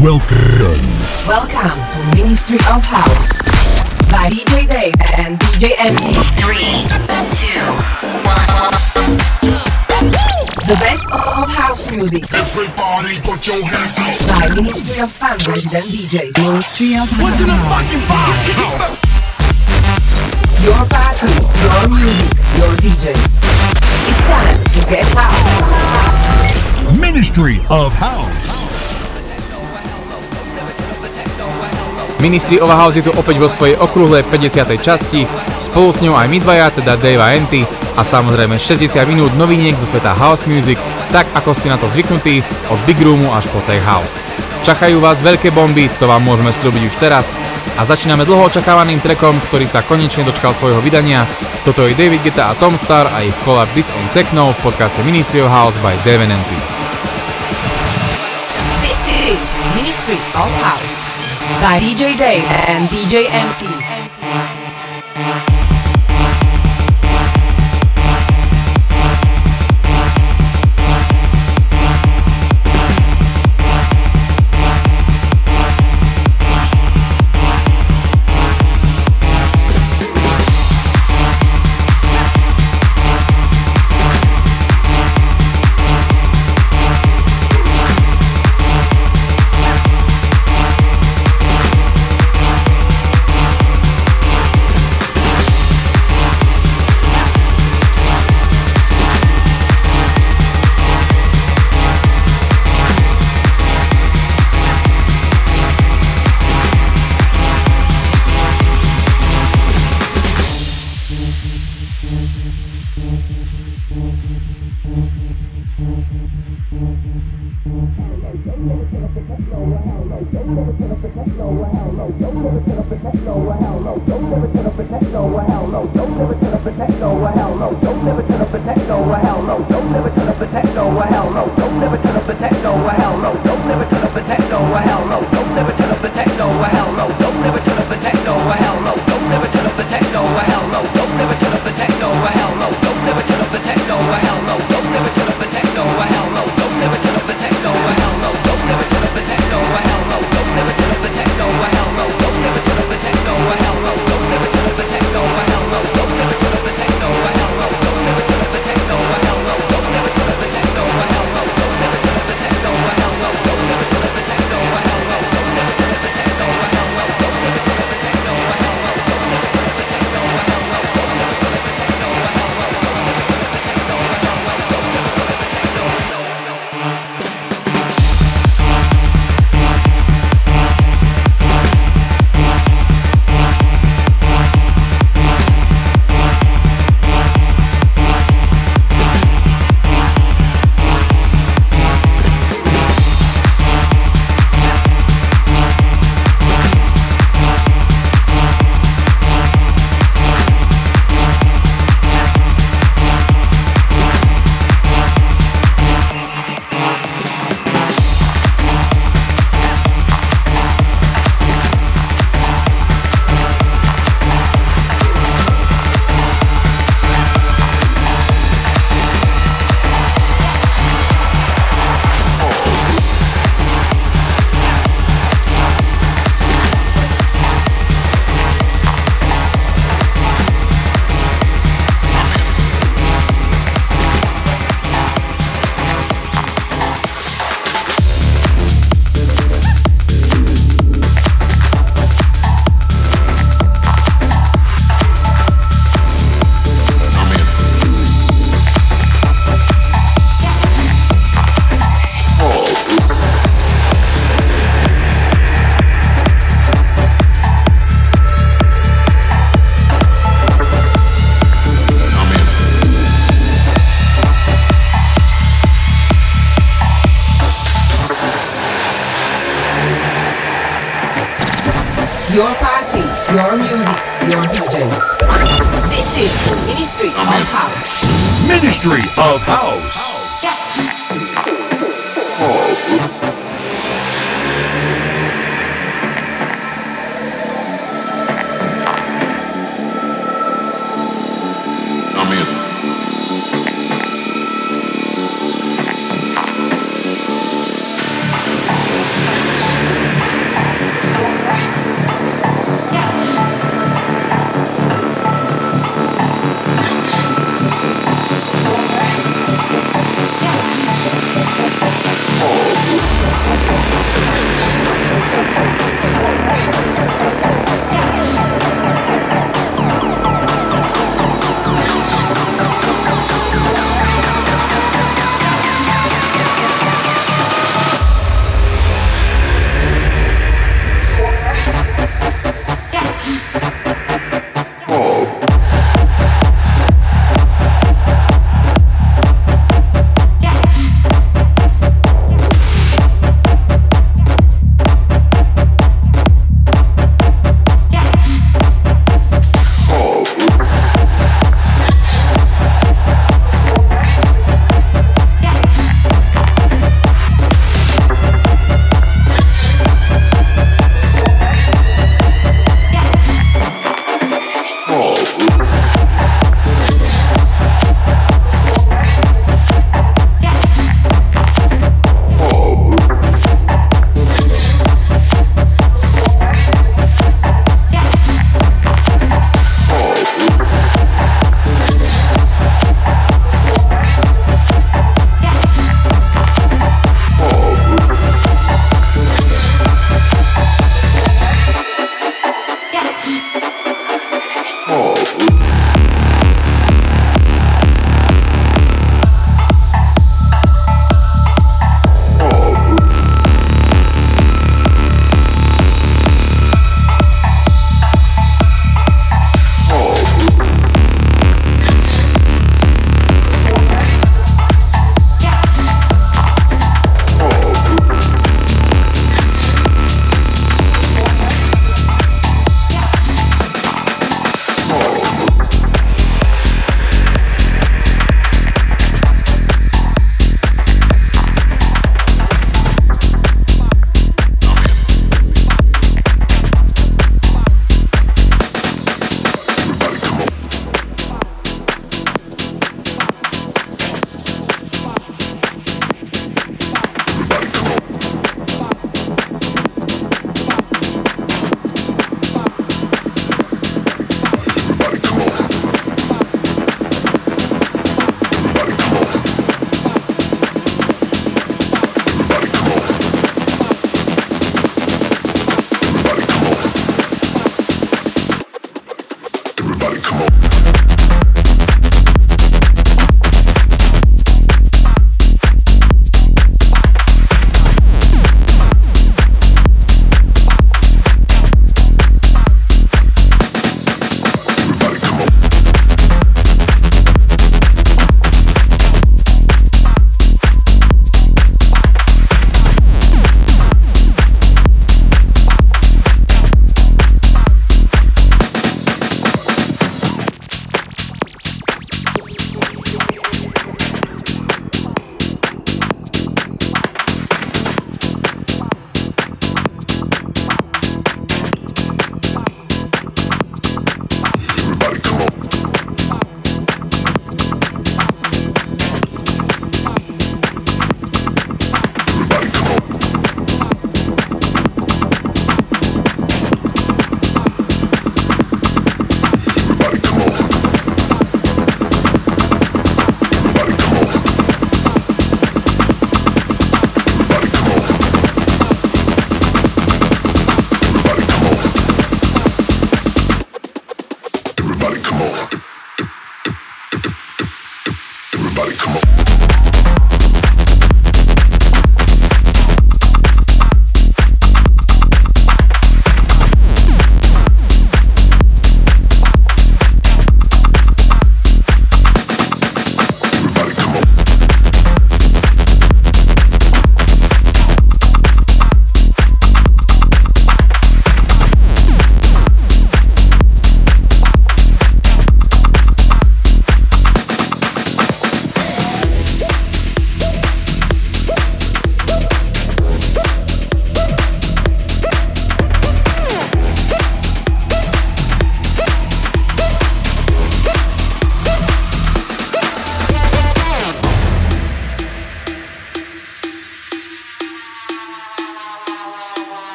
Welcome. Welcome to Ministry of House by DJ Dave and DJ MT. Three, two, one. The best of house music Everybody put your hands up. by Ministry of Fun resident DJs. Ministry of What's in the House. fucking box? Your party, your music, your DJs. It's time to get house. Ministry of House. Ministry of House je tu opäť vo svojej okrúhlej 50. časti, spolu s ňou aj my dvaja, teda Dave a Anty a samozrejme 60 minút noviniek zo sveta House Music, tak ako ste na to zvyknutí, od Big Roomu až po Tech House. Čakajú vás veľké bomby, to vám môžeme slúbiť už teraz a začíname dlho očakávaným trackom, ktorý sa konečne dočkal svojho vydania. Toto je David Guetta a Tom Star a ich collab This on Techno v podcaste Ministry of House by Dave and Anty. This is Ministry of House by DJ Dave and DJ MT.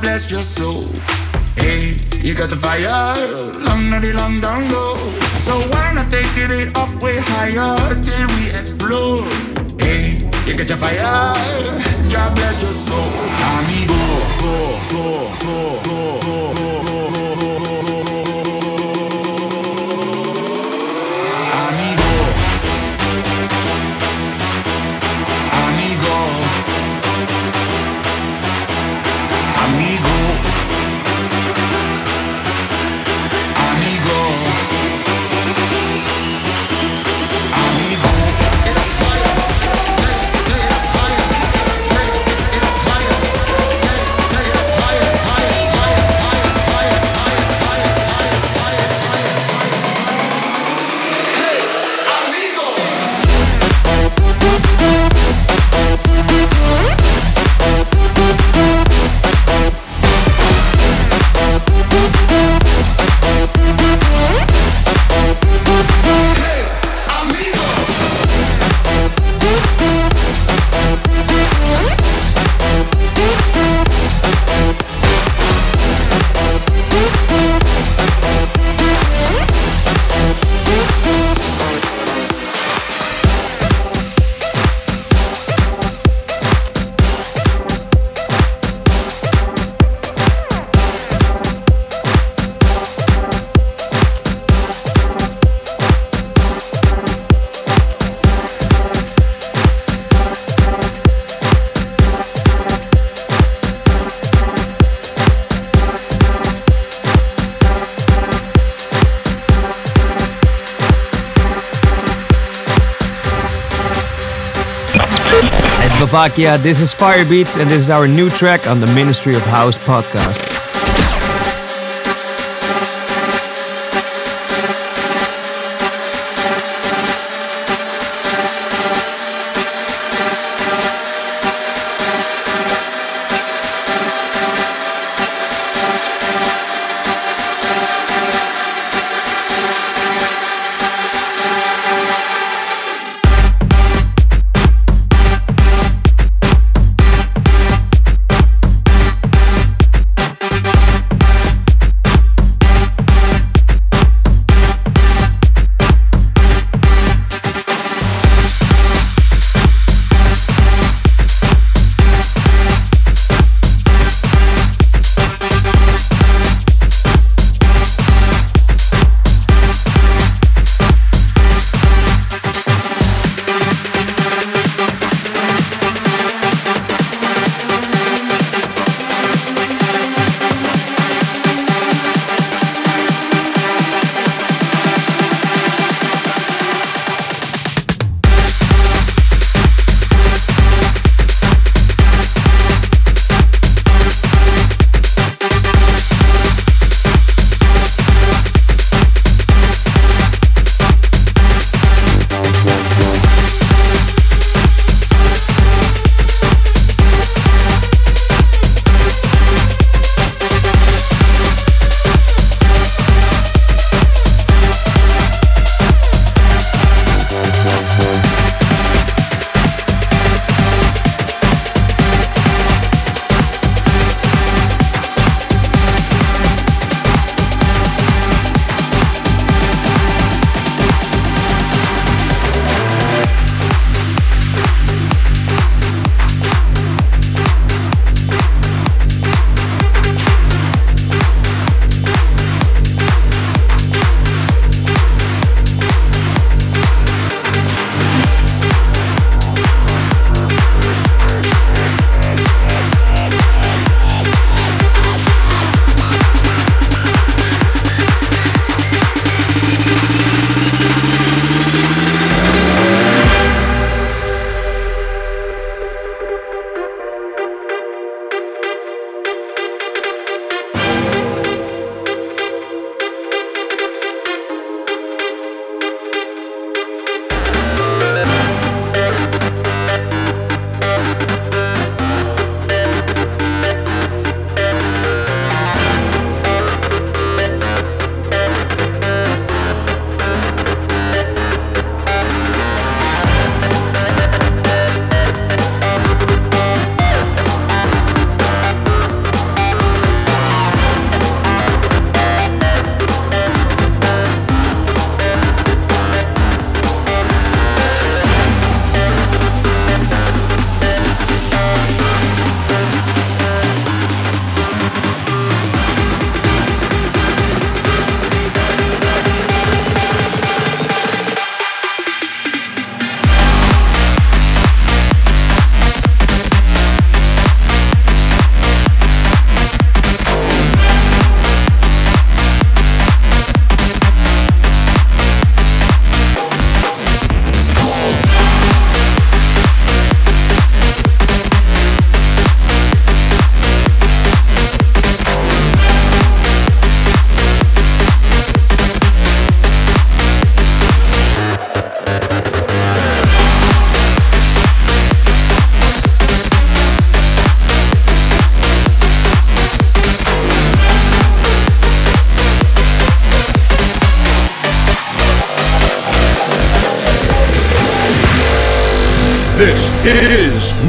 bless your soul. Hey, you got the fire, long nutty, long down low. So why not take it up way higher till we explode? Hey, you got your fire, God bless your soul. Amigo, go, go, go, go, go, go. Czechoslovakia. This is Firebeats, and this is our new track on the Ministry of House podcast.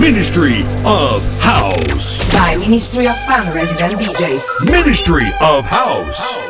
Ministry of House. By Ministry of Fun Resident DJs. Ministry of House.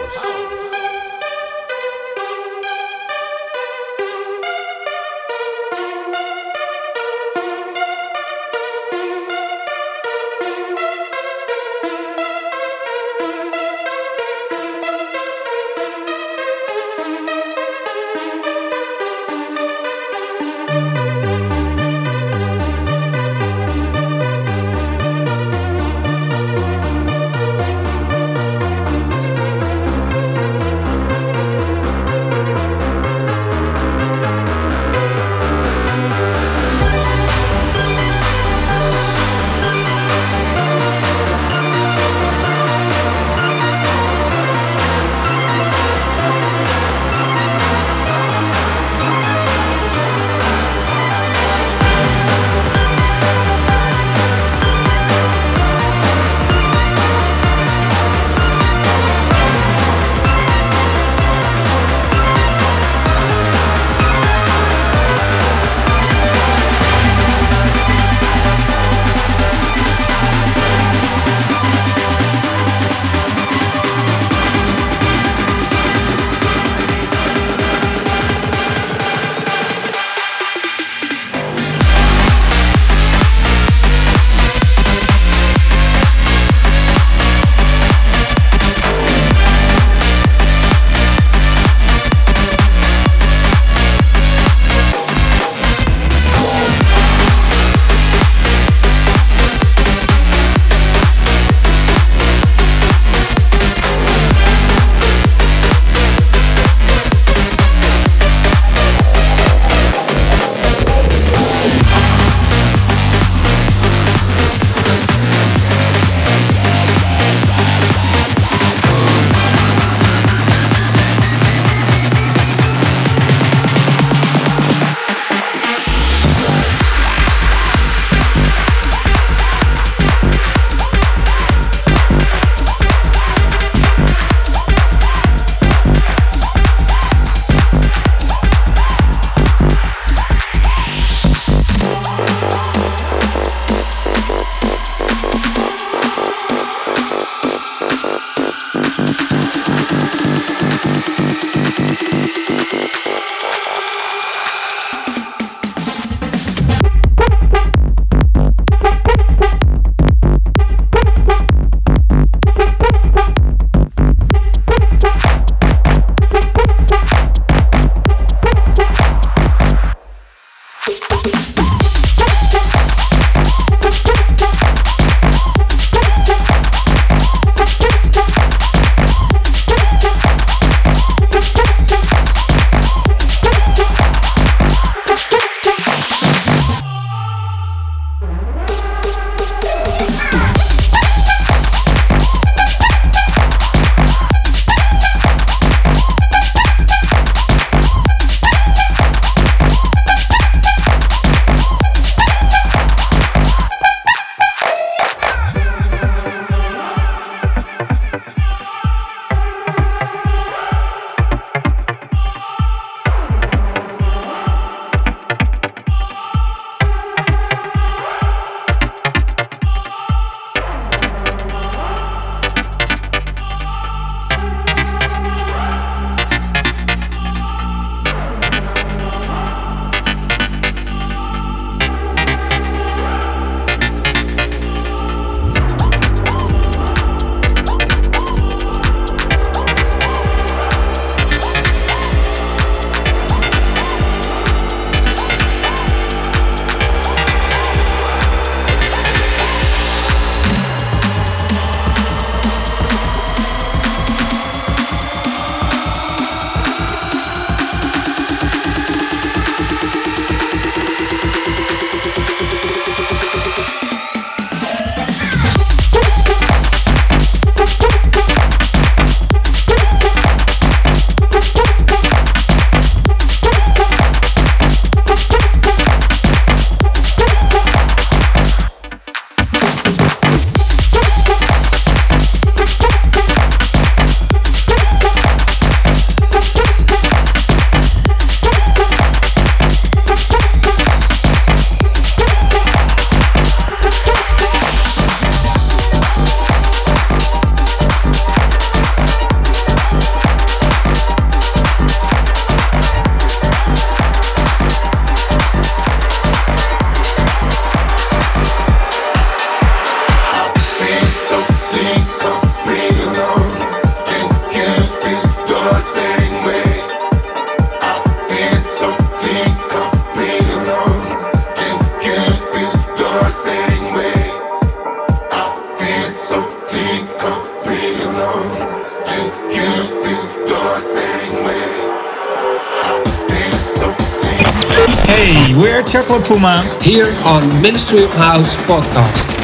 Puma. Here on Ministry of House podcast.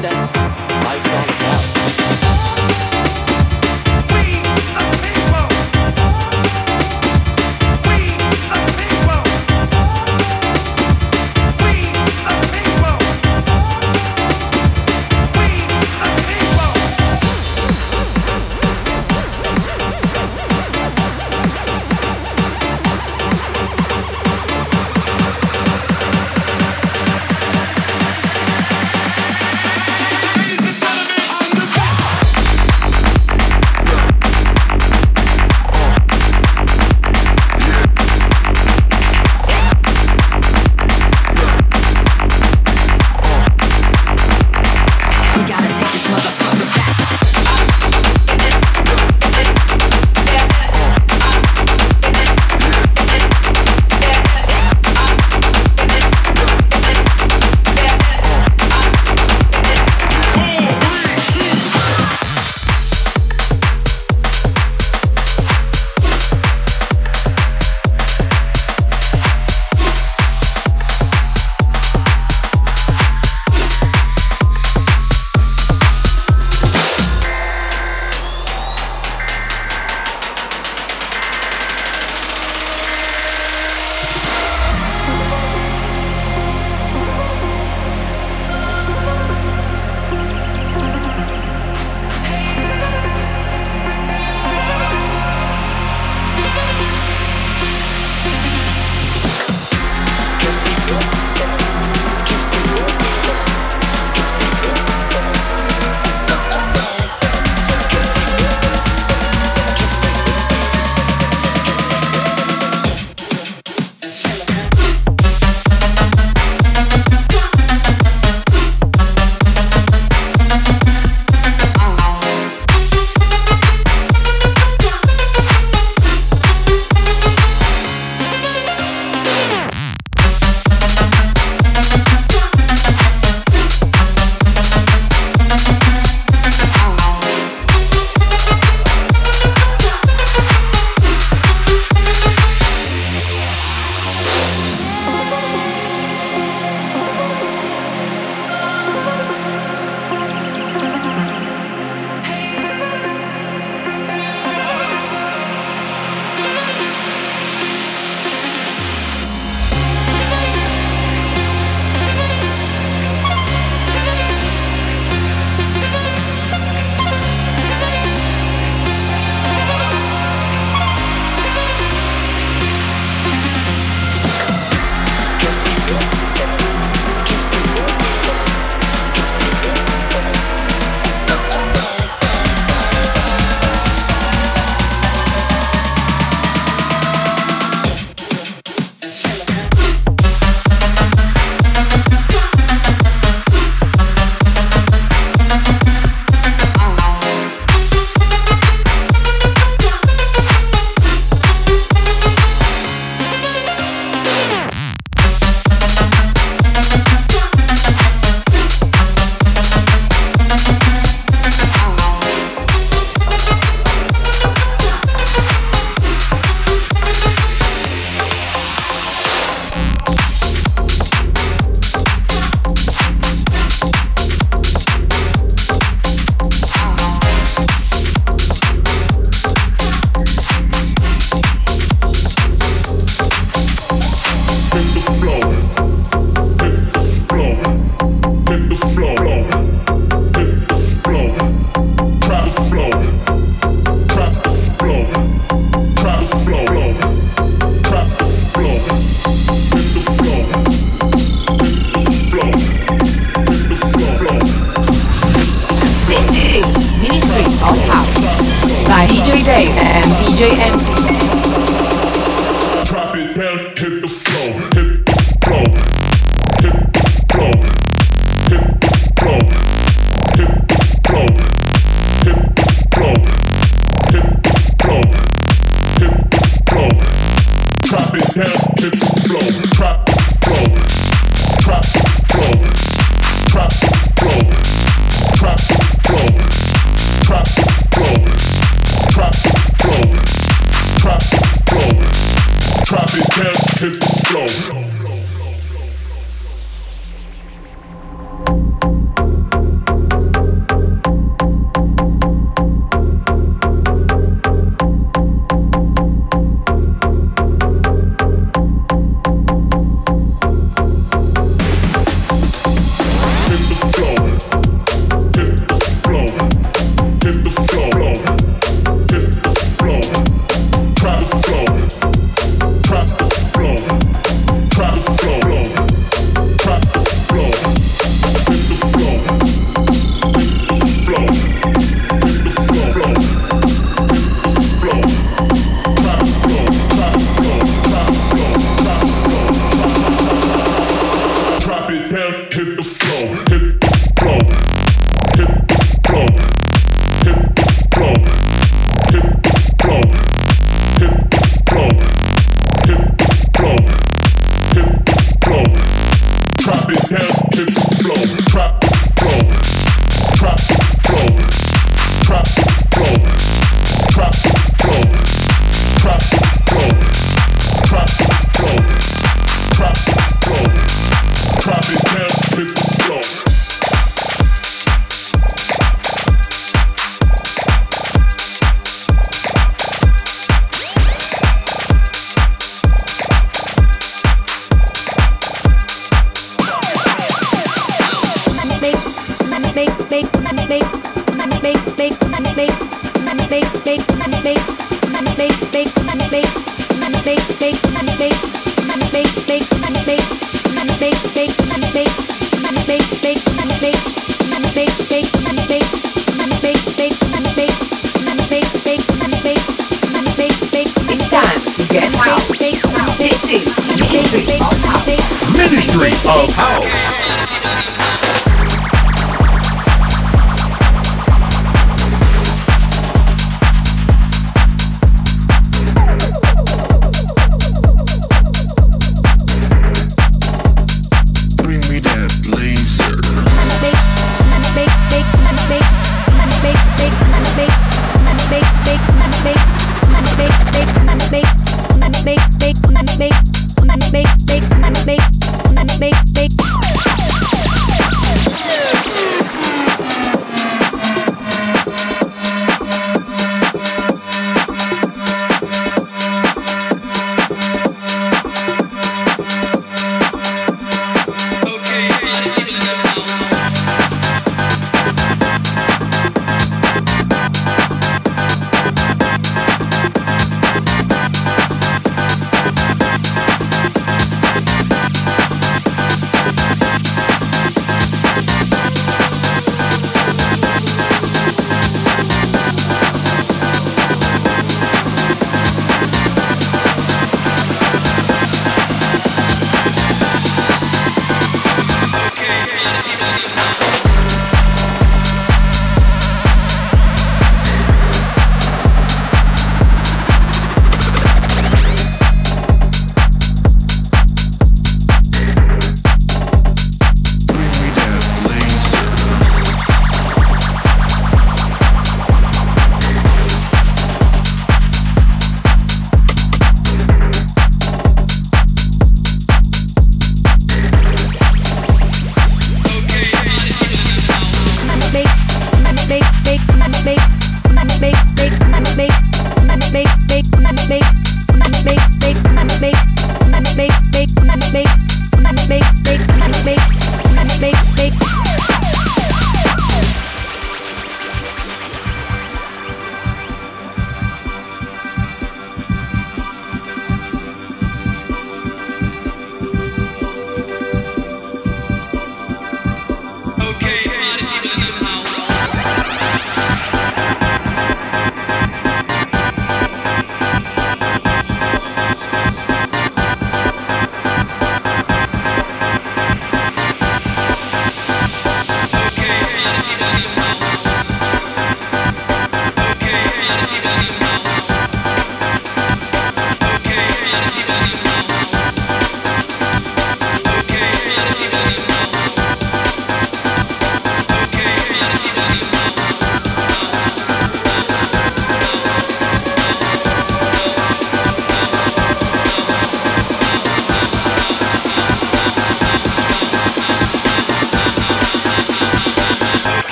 Jesus.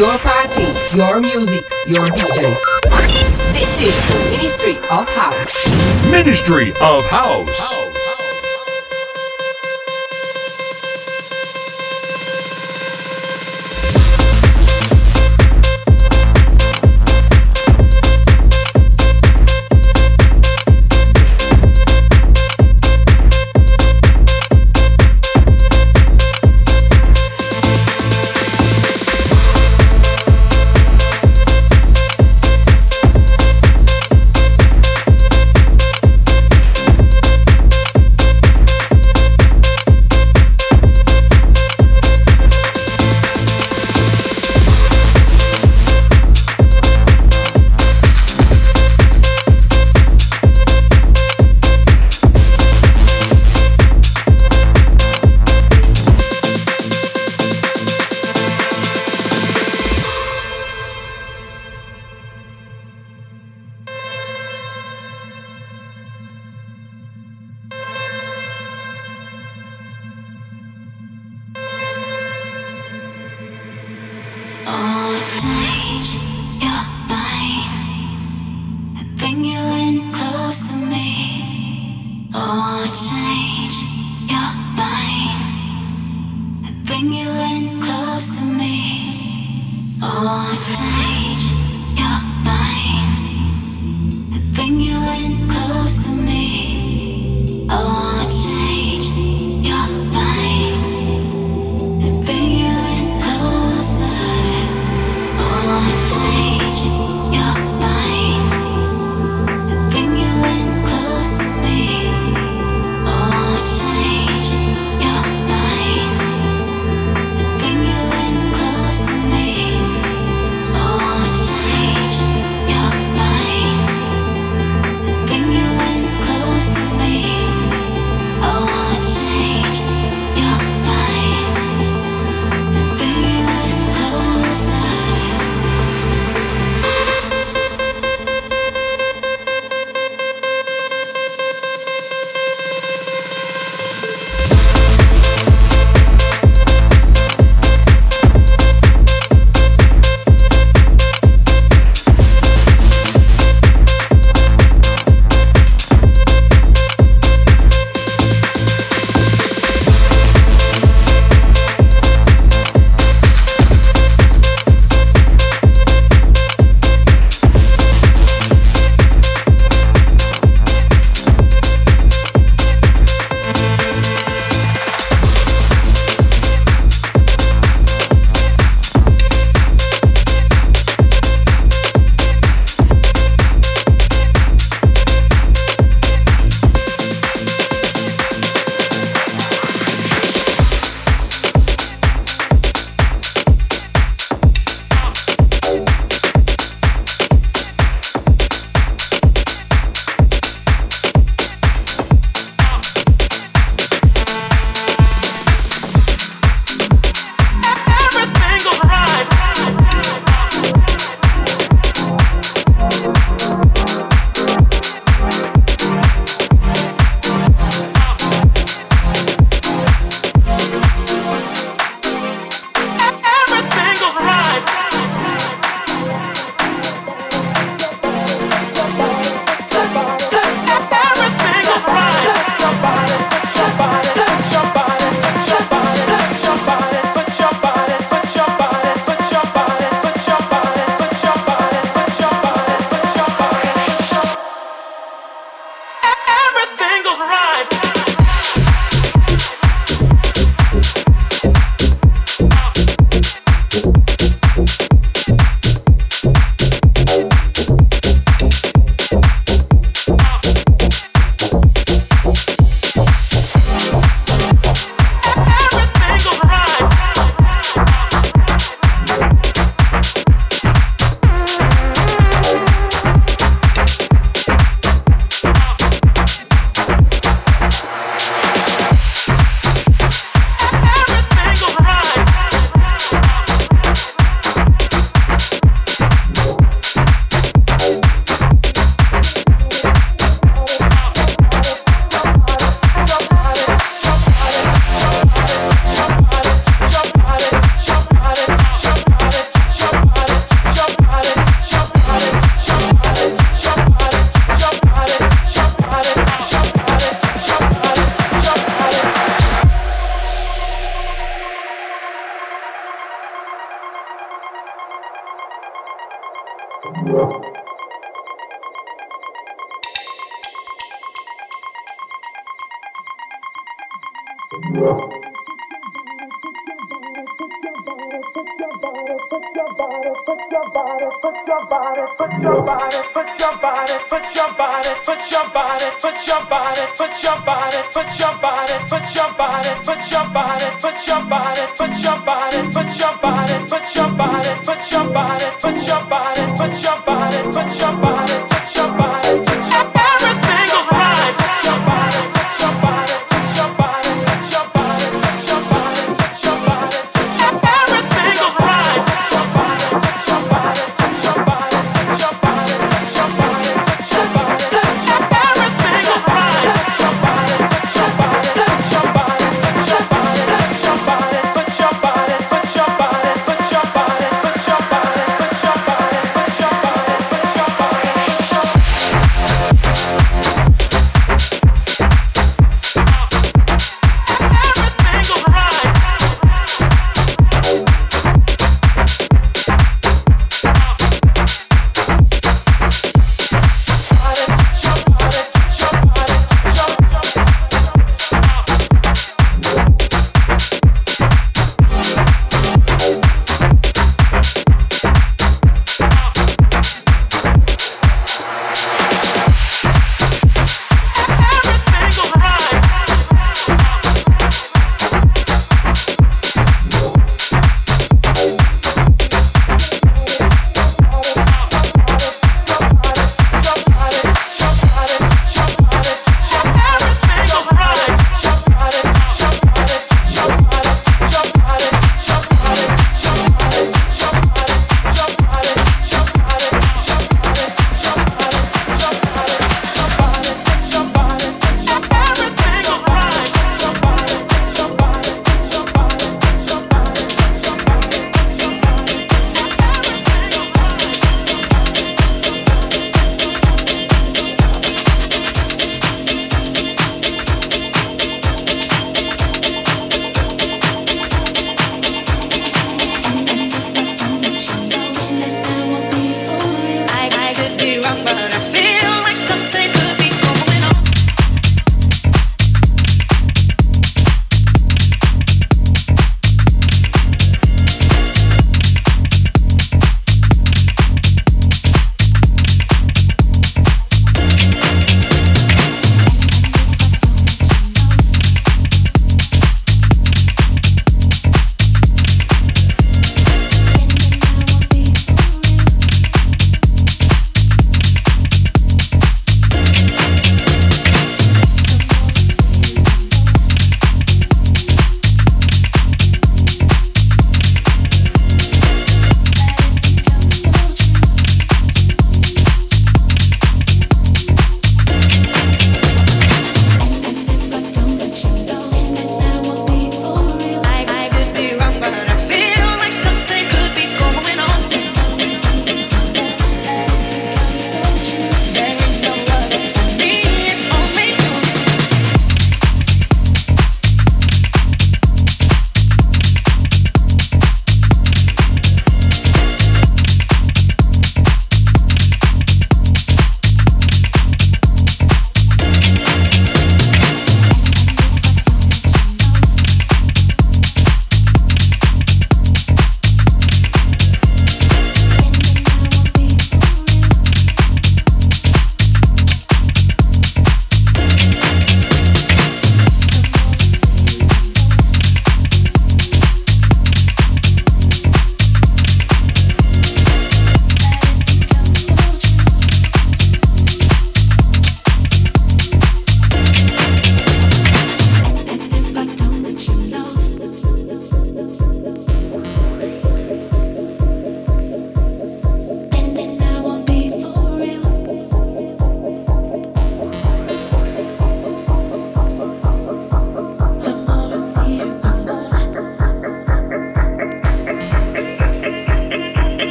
Your party, your music, your DJs. This is Ministry of House. Ministry of House. House.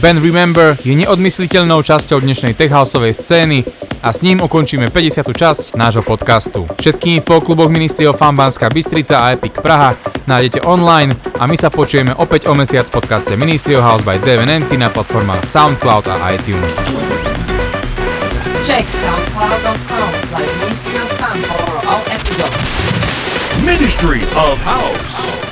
Ben Remember je neodmysliteľnou časťou dnešnej techhouseovej scény a s ním ukončíme 50. časť nášho podcastu. Všetky info o kluboch Ministry of Fun Banská Bystrica a Epic Praha nájdete online a my sa počujeme opäť o mesiac v podcaste Ministry of House by DVNT na platformách SoundCloud a iTunes. Check soundcloud.com slash Ministry of Fun for all episodes. Ministry of House.